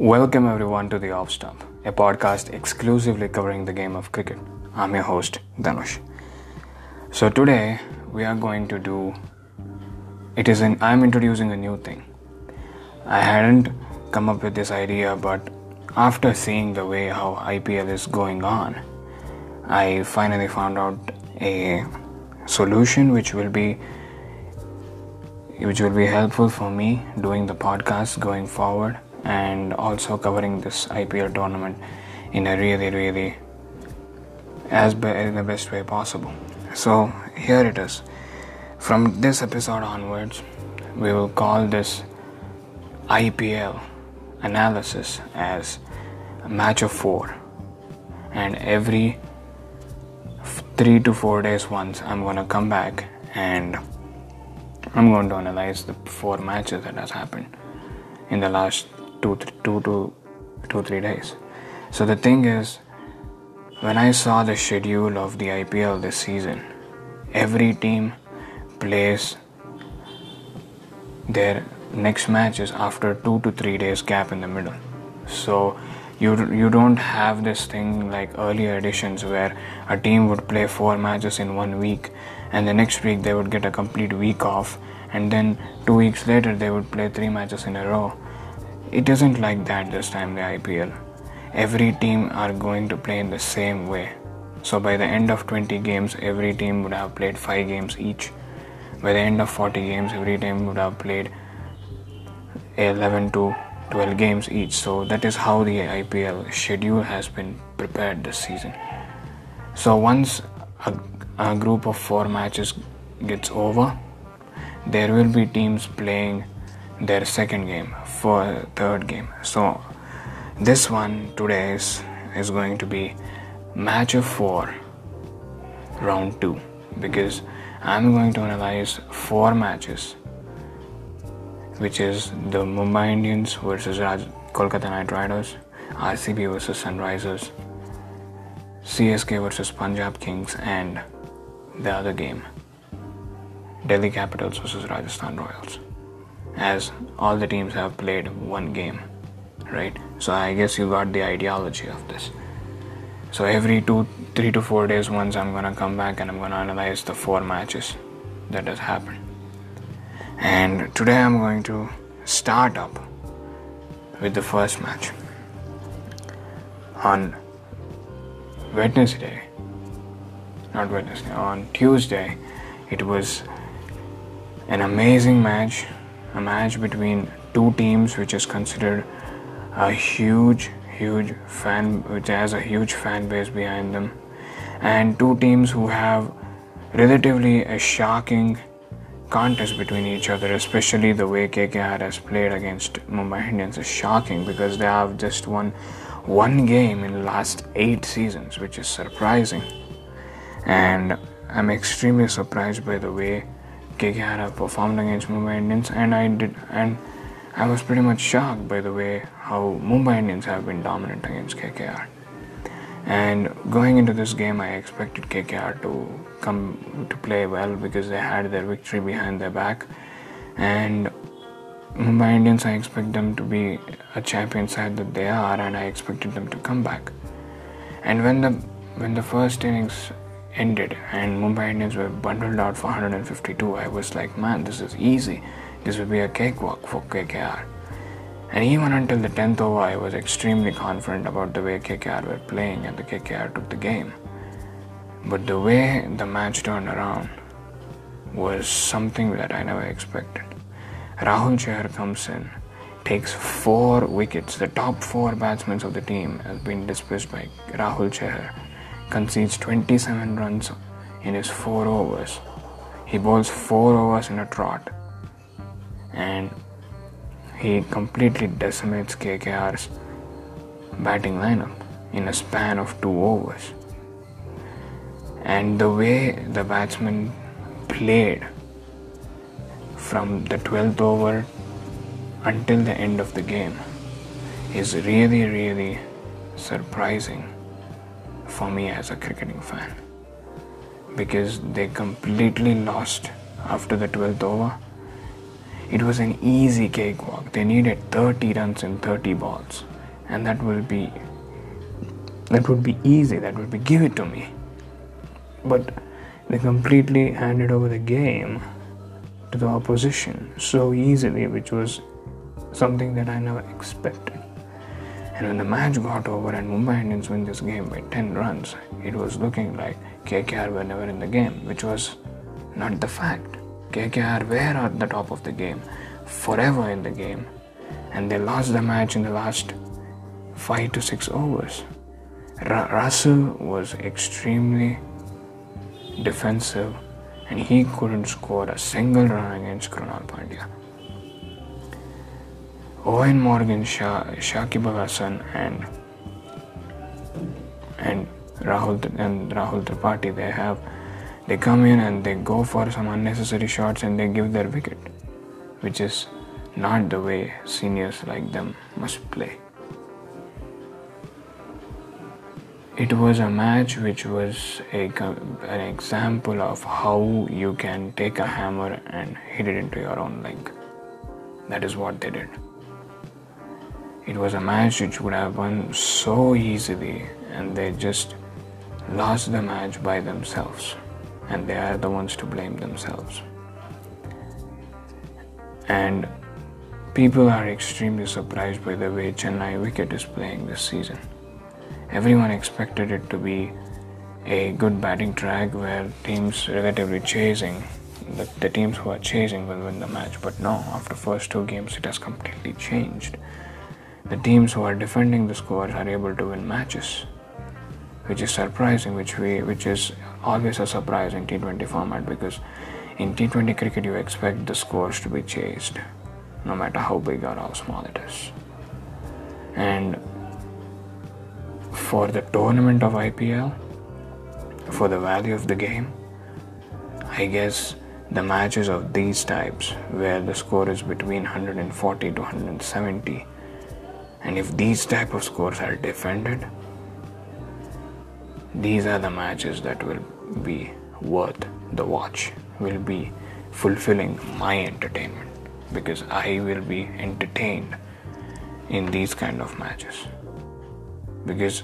Welcome everyone to the Off Stump, a podcast exclusively covering the game of cricket. I'm your host, Dhanush. So today we are going to do it is an I'm introducing a new thing. I hadn't come up with this idea but after seeing the way how IPL is going on, I finally found out a solution which will be which will be helpful for me doing the podcast going forward and also covering this IPL tournament in a really really as be- in the best way possible. So here it is. From this episode onwards, we will call this IPL analysis as a match of four, and every three to four days once, I'm gonna come back and I'm going to analyze the four matches that has happened in the last two, to two three days. So the thing is, when I saw the schedule of the IPL this season, every team plays their next matches after two to three days gap in the middle. So you you don't have this thing like earlier editions where a team would play four matches in one week and the next week they would get a complete week off and then two weeks later they would play three matches in a row. It isn't like that this time the IPL. Every team are going to play in the same way. So by the end of 20 games every team would have played 5 games each. By the end of 40 games every team would have played 11 to 12 games each. So that is how the IPL schedule has been prepared this season. So once a, a group of four matches gets over, there will be teams playing their second game for third game. So this one today is, is going to be match of four, round two, because I'm going to analyze four matches which is the Mumbai Indians versus Raj- Kolkata Knight Riders, RCB versus Sunrisers, CSK versus Punjab Kings, and the other game, Delhi Capitals versus Rajasthan Royals. As all the teams have played one game, right? So I guess you got the ideology of this. So every two, three to four days, once I'm gonna come back and I'm gonna analyze the four matches that has happened. And today I'm going to start up with the first match. On Wednesday, not Wednesday, on Tuesday, it was an amazing match, a match between two teams which is considered a huge, huge fan, which has a huge fan base behind them, and two teams who have relatively a shocking contest between each other, especially the way KKR has played against Mumbai Indians is shocking because they have just won one game in the last eight seasons, which is surprising. And I'm extremely surprised by the way KKR performed against Mumbai Indians, and I did, and I was pretty much shocked by the way how Mumbai Indians have been dominant against KKR. And going into this game, I expected KKR to come to play well because they had their victory behind their back. And Mumbai Indians, I expect them to be a champion side that they are, and I expected them to come back. And when the when the first innings ended and Mumbai Indians were bundled out for 152, I was like, man, this is easy. This will be a cakewalk for KKR. And even until the 10th over, I was extremely confident about the way KKR were playing and the KKR took the game. But the way the match turned around was something that I never expected. Rahul Chahar comes in, takes four wickets. The top four batsmen of the team have been dismissed by Rahul Chahar. Concedes 27 runs in his four overs. He bowls four overs in a trot. And he completely decimates KKR's batting lineup in a span of two overs. And the way the batsmen played from the 12th over until the end of the game is really, really surprising for me as a cricketing fan because they completely lost after the 12th over. it was an easy cakewalk. They needed 30 runs in 30 balls, and that will be that would be easy. That would be give it to me. But they completely handed over the game to the opposition so easily, which was something that I never expected. And when the match got over and Mumbai Indians win this game by 10 runs, it was looking like KKR were never in the game, which was not the fact. KKR were at the top of the game, forever in the game, and they lost the match in the last 5 to 6 overs. Ra- Russell was extremely defensive and he couldn't score a single run against Krunal Pandya. Eoin Morgan, Sha- Shakib and and Rahul and Rahul Tripathi, they have they come in and they go for some unnecessary shots and they give their wicket, which is not the way seniors like them must play. It was a match which was a, an example of how you can take a hammer and hit it into your own leg. That is what they did. It was a match which would have won so easily, and they just lost the match by themselves, and they are the ones to blame themselves. And people are extremely surprised by the way Chennai wicket is playing this season. Everyone expected it to be a good batting track where teams relatively chasing the, the teams who are chasing will win the match but no after first two games it has completely changed the teams who are defending the scores are able to win matches which is surprising which we which is always a surprise in T20 format because in T20 cricket you expect the scores to be chased no matter how big or how small it is. And for the tournament of IPL, for the value of the game, I guess the matches of these types where the score is between 140 to 170 and if these type of scores are defended these are the matches that will be worth the watch will be fulfilling my entertainment. Because I will be entertained in these kind of matches. Because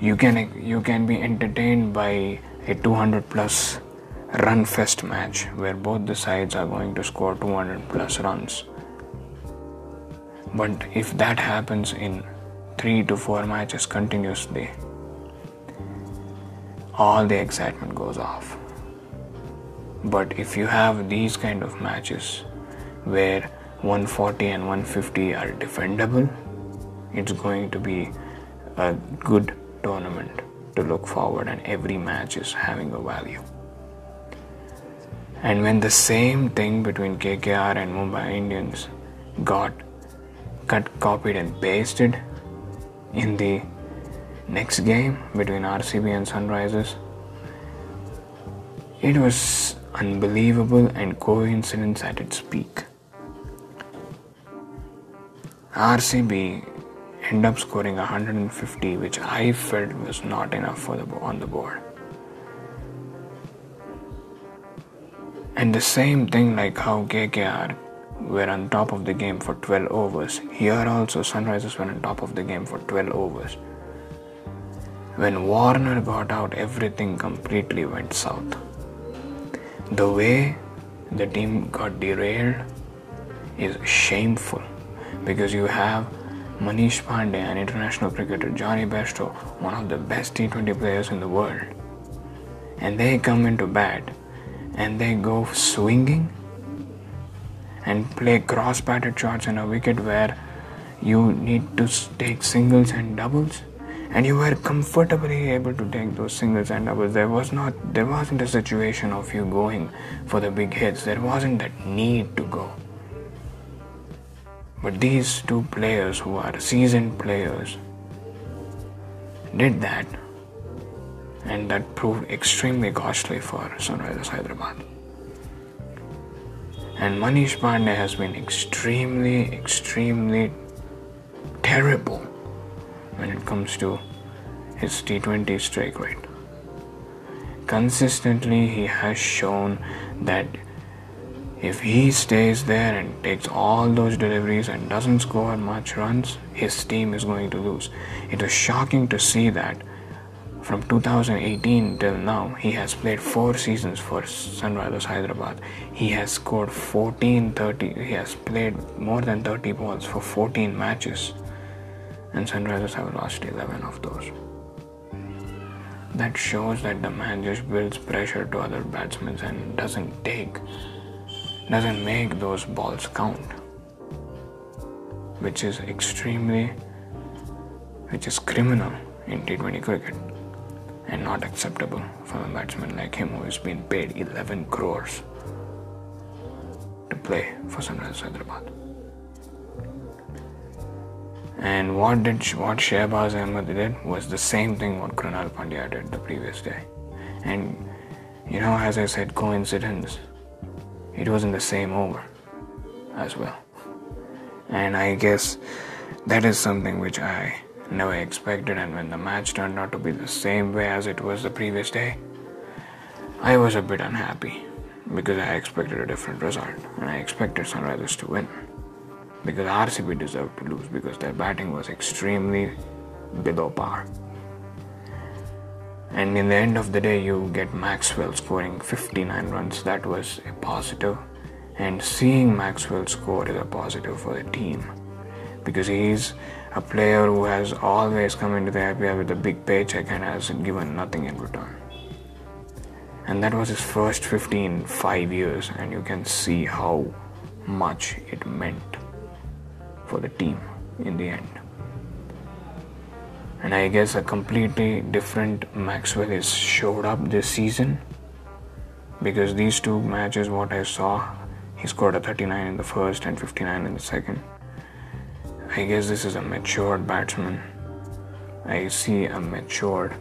you can you can be entertained by a 200 plus run fest match where both the sides are going to score 200 plus runs but if that happens in 3 to 4 matches continuously all the excitement goes off but if you have these kind of matches where 140 and 150 are defendable it's going to be a good tournament to look forward and every match is having a value. And when the same thing between KKR and Mumbai Indians got cut, copied, and pasted in the next game between RCB and Sunrisers, it was unbelievable and coincidence at its peak. RCB end up scoring 150, which I felt was not enough for the on the board. And the same thing like how KKR were on top of the game for 12 overs. Here also Sunrisers were on top of the game for 12 overs. When Warner got out, everything completely went south. The way the team got derailed is shameful because you have Manish Pandey, an international cricketer, Jonny Bairstow, one of the best T20 players in the world. And they come into bat and they go swinging and play cross batted shots in a wicket where you need to take singles and doubles. And you were comfortably able to take those singles and doubles. There was not there wasn't a situation of you going for the big hits. There wasn't that need to go. But these two players, who are seasoned players, did that, and that proved extremely costly for Sunrisers Hyderabad. And Manish Pandey has been extremely, extremely terrible when it comes to his T20 strike rate. Consistently, he has shown that if he stays there and takes all those deliveries and doesn't score much runs, his team is going to lose. It was shocking to see that from 2018 till now, he has played four seasons for Sunrisers Hyderabad. He has scored 14 30, he has played more than 30 balls for 14 matches, and Sunrisers have lost 11 of those. That shows that the man just builds pressure to other batsmen and doesn't take doesn't make those balls count, which is extremely, which is criminal in T20 cricket and not acceptable from a batsman like him who has been paid 11 crores to play for Sunrisers Hyderabad. And what did what Shahbaz Ahmed did was the same thing what Krunal Pandya did the previous day. And you know, as I said, coincidence it was in the same over as well. And I guess that is something which I never expected. And when the match turned out to be the same way as it was the previous day, I was a bit unhappy because I expected a different result and I expected Sunrisers to win. Because RCB deserved to lose because their batting was extremely below par. And in the end of the day, you get Maxwell scoring 59 runs. That was a positive. And seeing Maxwell score is a positive for the team because he's a player who has always come into the IPL with a big paycheck and has given nothing in return. And that was his first 15 5 years, and you can see how much it meant for the team in the end and I guess a completely different Maxwell is showed up this season because these two matches, what I saw, he scored a 39 in the first and 59 in the second. I guess this is a matured batsman. I see a matured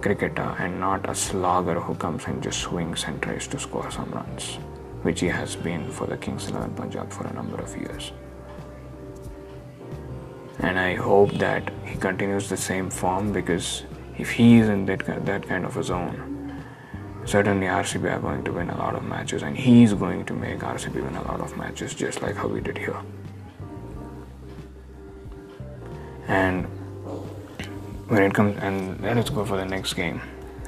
cricketer and not a slogger who comes and just swings and tries to score some runs, which he has been for the Kings 11 Punjab for a number of years and I hope that he continues the same form because if he is in that that kind of a zone, certainly RCB are going to win a lot of matches, and he is going to make RCB win a lot of matches, just like how we did here. And when it comes, and let us go for the next game.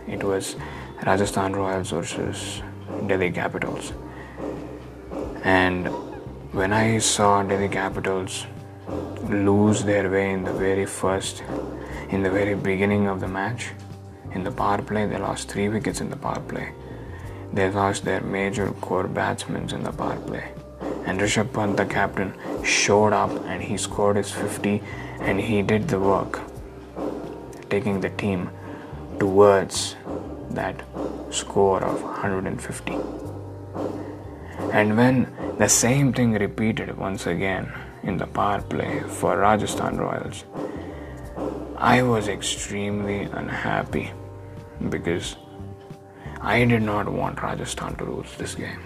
It was Rajasthan Royals versus Delhi Capitals, and when I saw Delhi Capitals lose their way in the very first, in the very beginning of the match. In the power play, they lost three wickets in the power play. They lost their major core batsmen in the power play. And Rishabh Pant, the captain, showed up and he scored his 50 and he did the work, taking the team towards that score of 150. And when the same thing repeated once again in the power play for Rajasthan Royals, I was extremely unhappy because I did not want Rajasthan to lose this game.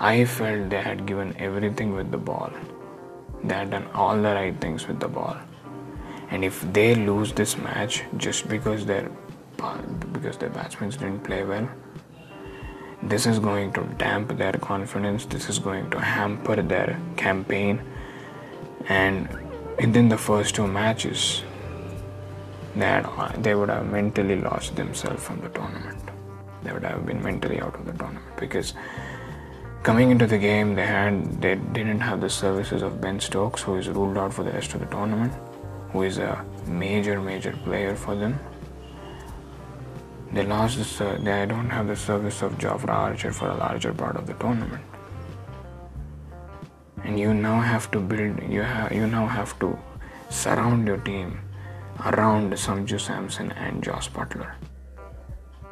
I felt they had given everything with the ball. They had done all the right things with the ball. And if they lose this match just because their because their batsmen didn't play well, this is going to damp their confidence this is going to hamper their campaign and within the first two matches that they would have mentally lost themselves from the tournament they would have been mentally out of the tournament because coming into the game they had they didn't have the services of Ben Stokes who is ruled out for the rest of the tournament who is a major major player for them they lost the, they don't have the service of Jofra Archer for a larger part of the tournament. And you now have to build you have you now have to surround your team around Sanju Samson and Jos Buttler,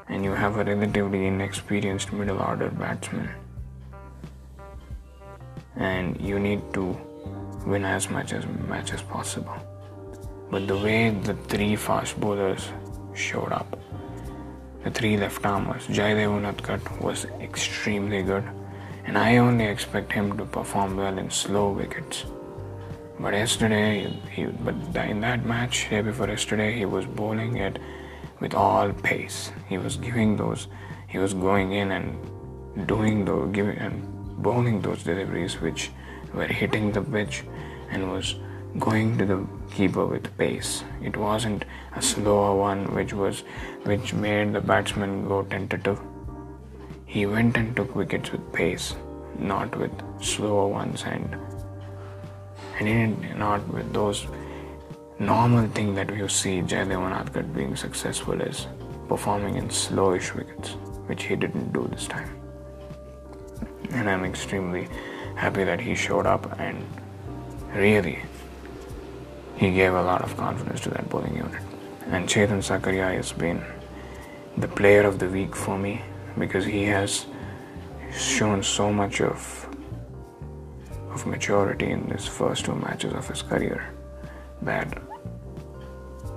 And you have a relatively inexperienced middle order batsman. And you need to win as much as match as possible. But the way the three fast bowlers showed up the three left armers. Jaydev Unadkat was extremely good, and I only expect him to perform well in slow wickets. But yesterday, he, but in that match, day before yesterday, he was bowling it with all pace. He was giving those, he was going in and doing those, giving and bowling those deliveries which were hitting the pitch and was going to the keeper with pace. It wasn't a slower one which was which made the batsman go tentative. He went and took wickets with pace, not with slower ones and and didn't, with those normal thing that you see Unadukat being successful is performing in slowish wickets, which he didn't do this time. And I'm extremely happy that he showed up and really he gave a lot of confidence to that bowling unit. And Chetan Sakaria has been the player of the week for me because he has shown so much of of maturity in these first two matches of his career that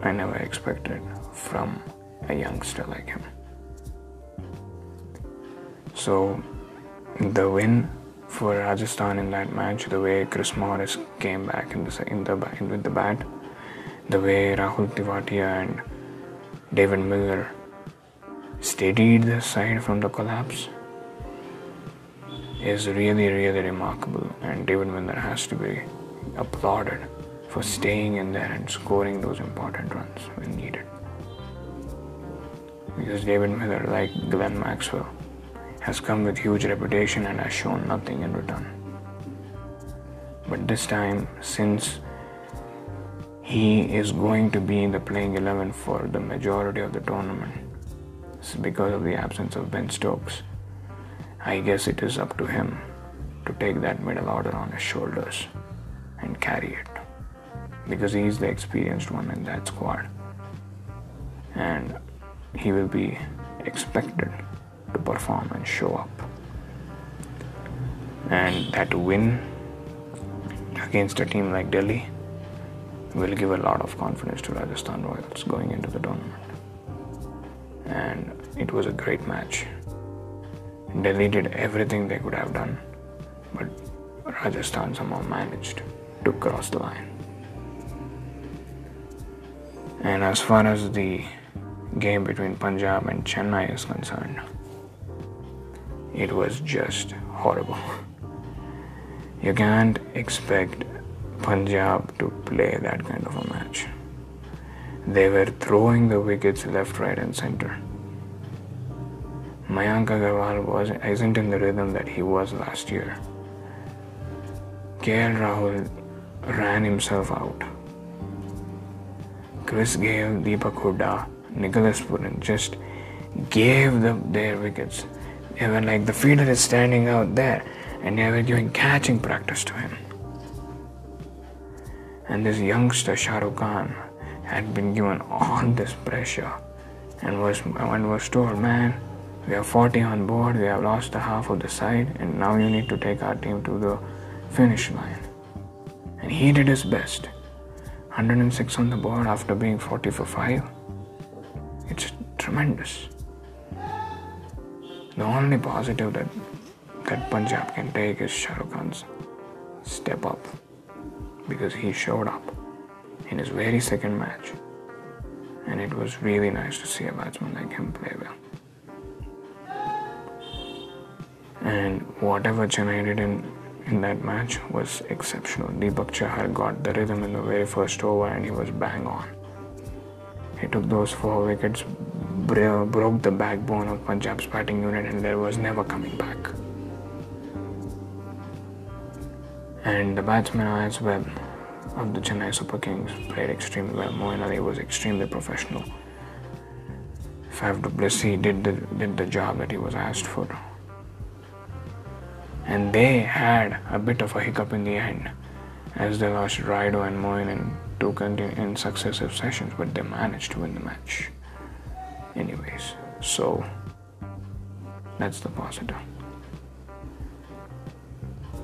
I never expected from a youngster like him. So the win for Rajasthan in that match, the way Chris Morris came back in the in the in with the bat, the way Rahul Tewatia and David Miller steadied the side from the collapse is really really remarkable, and David Miller has to be applauded for staying in there and scoring those important runs when needed. Because David Miller, like Glenn Maxwell, has come with huge reputation and has shown nothing in return. But this time, since he is going to be in the playing 11 for the majority of the tournament, because of the absence of Ben Stokes, I guess it is up to him to take that middle order on his shoulders and carry it. Because he is the experienced one in that squad. And he will be expected to perform and show up. And that win against a team like Delhi will give a lot of confidence to Rajasthan Royals going into the tournament. And it was a great match. Delhi did everything they could have done, but Rajasthan somehow managed to cross the line. And as far as the game between Punjab and Chennai is concerned, it was just horrible. You can't expect Punjab to play that kind of a match. They were throwing the wickets left, right, and center. Mayank Agarwal was, isn't in the rhythm that he was last year. KL Rahul ran himself out. Chris Gayle, Deepak Hooda, Nicholas Pooran just gave them their wickets they were like, the fielder is standing out there, and they were giving catching practice to him. And this youngster, Shah Rukh Khan, had been given all this pressure and was, and was told, man, we have 40 on board, we have lost the half of the side, and now you need to take our team to the finish line. And he did his best. 106 on the board after being 40 for 5. It's tremendous. The only positive that that Punjab can take is Shah Rukh Khan's step up because he showed up in his very second match and it was really nice to see a batsman like him play well. And whatever Chennai did in, in that match was exceptional. Deepak Chahar got the rhythm in the very first over and he was bang on. He took those four wickets broke the backbone of Punjab's batting unit and there was never coming back. And the batsmen as well of the Chennai Super Kings played extremely well. Moeen Ali was extremely professional. Faf du Plessis did the, did the job that he was asked for. And they had a bit of a hiccup in the end as they lost Rayudu and Moeen in two in successive sessions, but they managed to win the match anyways so that's the positive.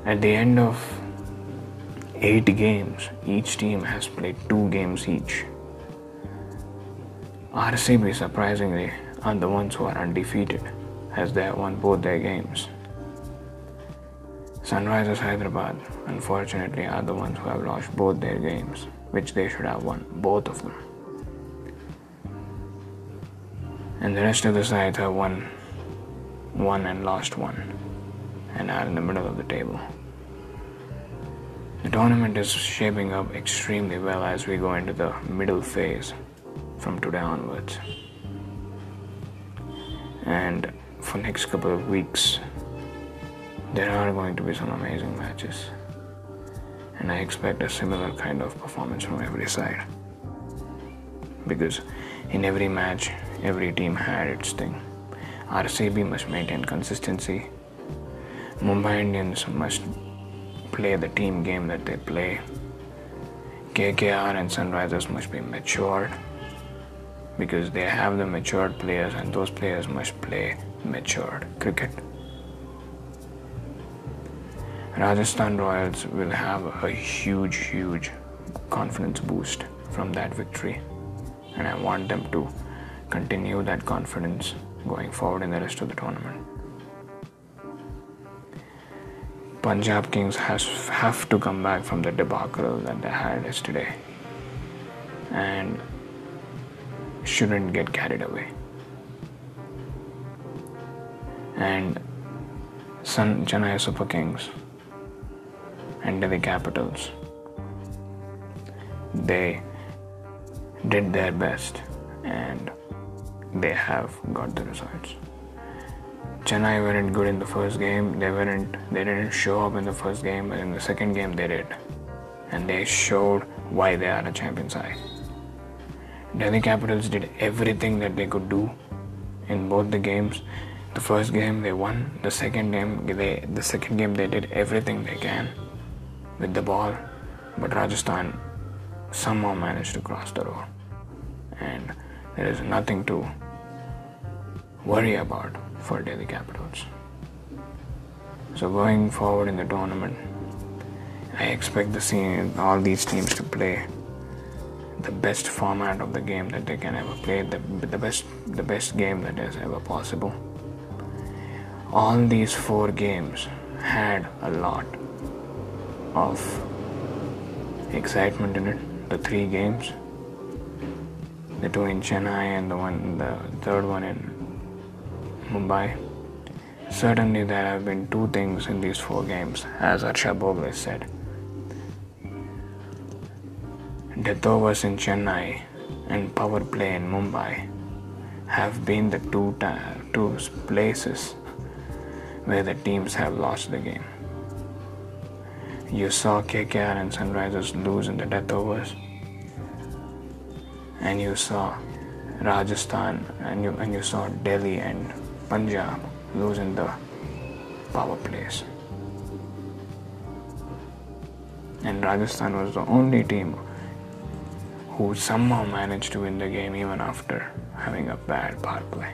At the end of eight games each team has played two games each. RCB surprisingly are the ones who are undefeated as they have won both their games. Sunrisers Hyderabad, unfortunately, are the ones who have lost both their games, which they should have won, both of them. And the rest of the sides have won won and lost one, and are in the middle of the table. The tournament is shaping up extremely well as we go into the middle phase from today onwards. And for next couple of weeks, there are going to be some amazing matches. And I expect a similar kind of performance from every side. Because in every match, every team had its thing. RCB must maintain consistency. Mumbai Indians must play the team game that they play. KKR and Sunrisers must be matured because they have the matured players and those players must play matured cricket. Rajasthan Royals will have a huge, huge confidence boost from that victory, and I want them to continue that confidence going forward in the rest of the tournament. Punjab Kings has have to come back from the debacle that they had yesterday and shouldn't get carried away. And Sun Chennai Super Kings and Delhi Capitals they did their best and they have got the results. Chennai weren't good in the first game. They weren't. They didn't show up in the first game, but in the second game they did, and they showed why they are a champion side. Delhi Capitals did everything that they could do in both the games. The first game they won. The second game they the second game they did everything they can with the ball, but Rajasthan somehow managed to cross the road, and there is nothing to worry about for Delhi Capitals. So going forward in the tournament, I expect the scene, all these teams to play the best format of the game that they can ever play, the, the best the best game that is ever possible. All these four games had a lot of excitement in it. The three games, the two in Chennai and the one, the third one in Mumbai. Certainly, there have been two things in these four games, as Harsha Bhogle said. Death overs in Chennai and power play in Mumbai have been the two, ta- two places where the teams have lost the game. You saw KKR and Sunrisers lose in the death overs, and you saw Rajasthan and you and you saw Delhi and Punjab losing the power plays. And Rajasthan was the only team who somehow managed to win the game even after having a bad power play.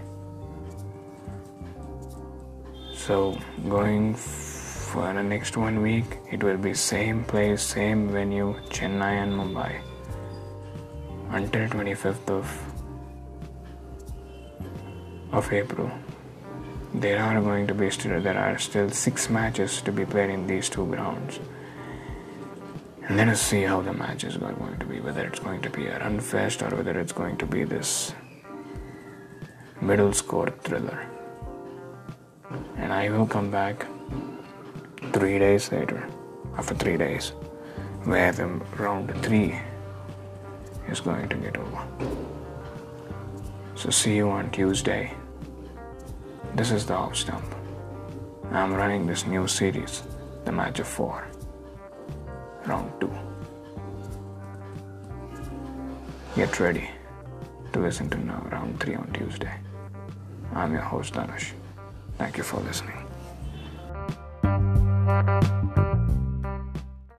So going for the next one week, it will be same place, same venue, Chennai and Mumbai, until 25th of of April there are going to be still there are still six matches to be played in these two grounds. And let us see how the matches are going to be, whether it's going to be a run fest or whether it's going to be this middle score thriller. And I will come back three days later, after three days, where the round three is going to get over. So see you on Tuesday. This is the off stump. I'm running this new series, The Match of Four, round two. Get ready to listen to now round three on Tuesday. I'm your host Dhanush. Thank you for listening.